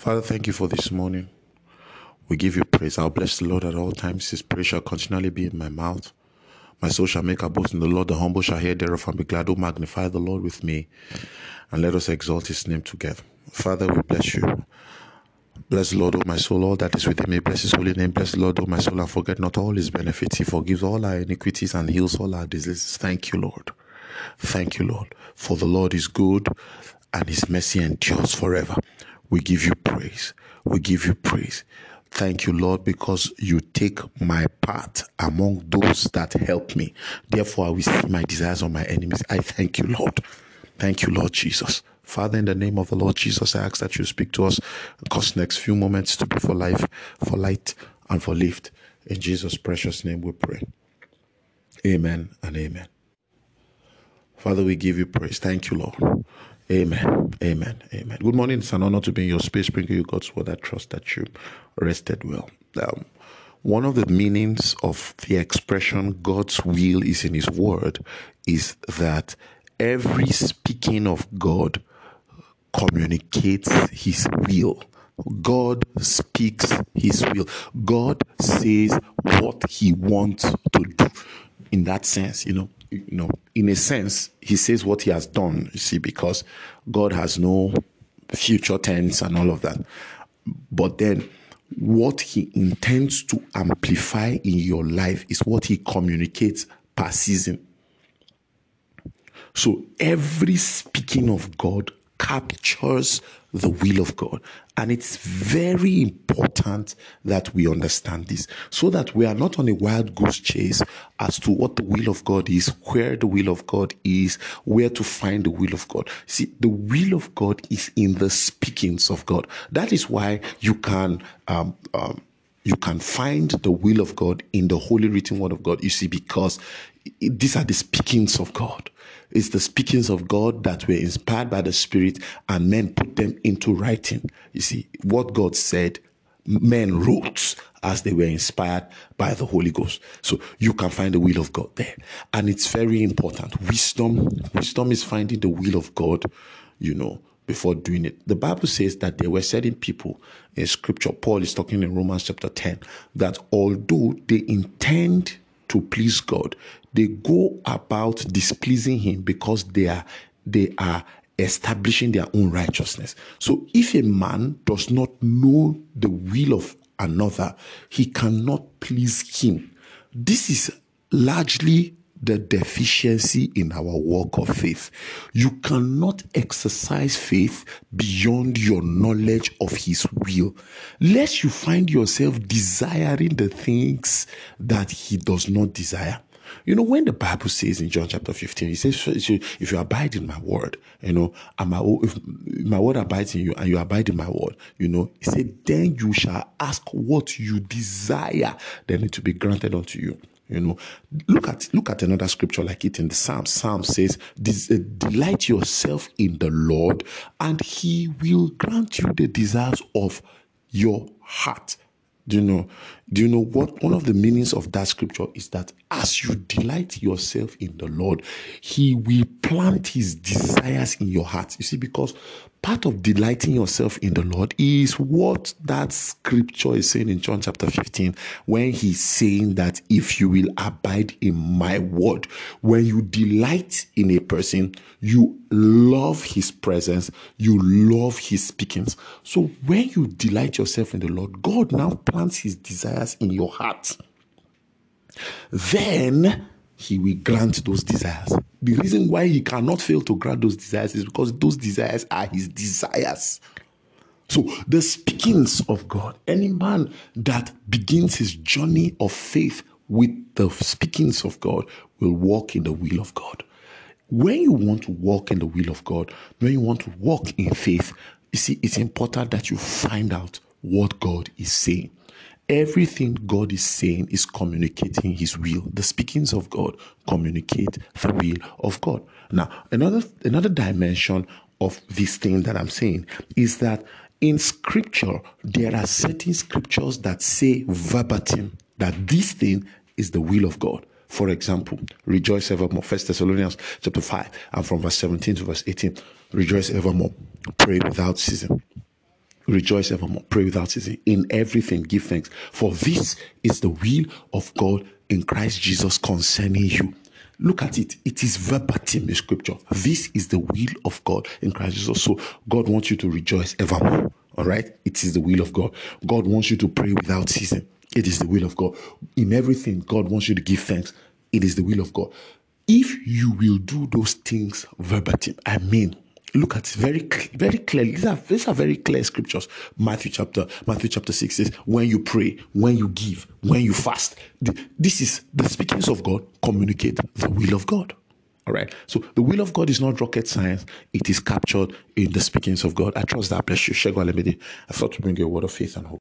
Father, thank you for this morning. We give you praise. I'll bless the Lord at all times. His praise shall continually be in my mouth. My soul shall make a boast in the Lord. The humble shall hear thereof and be glad. Oh, magnify the Lord with me, and let us exalt his name together. Father, we bless you. Bless the Lord, O my soul, all that is within me. Bless his holy name. Bless the Lord, O my soul, and forget not all his benefits. He forgives all our iniquities and heals all our diseases. Thank you, Lord. Thank you, Lord. For the Lord is good and his mercy endures forever. We give you praise. We give you praise. Thank you, Lord, because you take my part among those that help me. Therefore, I will see my desires on my enemies. I thank you, Lord. Thank you, Lord Jesus. Father, in the name of the Lord Jesus, I ask that you speak to us, cause next few moments to be for life, for light, and for lift. In Jesus' precious name we pray. Amen and amen. Father, we give you praise. Thank you, Lord. Amen. Amen. Amen. Good morning. It's an honor to be in your space, bringing you God's word. I trust that you rested well. Um, one of the meanings of the expression God's will is in His word is that every speaking of God communicates His will. God speaks His will. God says what He wants to do. In that sense, you know, you know, in a sense, he says what he has done, you see, because God has no future tense and all of that. But then what he intends to amplify in your life is what he communicates per season. So every speaking of God captures the will of God. And it's very important that we understand this so that we are not on a wild goose chase as to what the will of God is, where the will of God is, where to find the will of God. See, the will of God is in the speakings of God. That is why you can, um, um, you can find the will of God in the holy written word of God. You see, because these are the speakings of God. It's the speakings of God that were inspired by the Spirit and men put them into writing. You see, what God said, men wrote as they were inspired by the Holy Ghost. So you can find the will of God there. And it's very important. Wisdom, wisdom is finding the will of God, you know, before doing it. The Bible says that there were certain people in scripture, Paul is talking in Romans chapter 10, that although they intend to please God, they go about displeasing Him because they are they are establishing their own righteousness. So if a man does not know the will of another, he cannot please him. This is largely the deficiency in our walk of faith. You cannot exercise faith beyond your knowledge of His will, lest you find yourself desiring the things that He does not desire. You know, when the Bible says in John chapter 15, it says, if you abide in my word, you know, and my, if my word abides in you and you abide in my word, you know, he said, then you shall ask what you desire, then it will be granted unto you. You know, look at look at another scripture like it in the Psalm. Psalm says, uh, "Delight yourself in the Lord, and He will grant you the desires of your heart." Do you know? Do you know what one of the meanings of that scripture is that as you delight yourself in the Lord, He will plant His desires in your heart. You see, because part of delighting yourself in the Lord is what that scripture is saying in John chapter 15, when He's saying that if you will abide in my word, when you delight in a person, you love His presence, you love His speakings. So when you delight yourself in the Lord, God now plants His desires in your heart then he will grant those desires. The reason why he cannot fail to grant those desires is because those desires are his desires. So, the speakings of God, any man that begins his journey of faith with the speakings of God will walk in the will of God. When you want to walk in the will of God, when you want to walk in faith, you see, it's important that you find out what God is saying. Everything God is saying is communicating His will. The speakings of God communicate the will of God. Now, another another dimension of this thing that I'm saying is that in Scripture there are certain scriptures that say verbatim that this thing is the will of God. For example, rejoice evermore. First Thessalonians chapter 5 and from verse 17 to verse 18. Rejoice evermore. Pray without ceasing rejoice evermore, pray without ceasing. In everything, give thanks. For this is the will of God in Christ Jesus concerning you. Look at it. It is verbatim in scripture. This is the will of God in Christ Jesus. So God wants you to rejoice evermore. All right? It is the will of God. God wants you to pray without ceasing. It is the will of God. In everything, God wants you to give thanks. It is the will of God. If you will do those things verbatim, I mean, look at very very clearly these are, these are very clear scriptures. Matthew chapter matthew chapter 6 says when you pray when you give when you fast. This is the speakings of god communicate the will of god. All right? So the will of god is not rocket science. It is captured in the speakings of god. I trust that bless you. I thought to bring you a word of faith and hope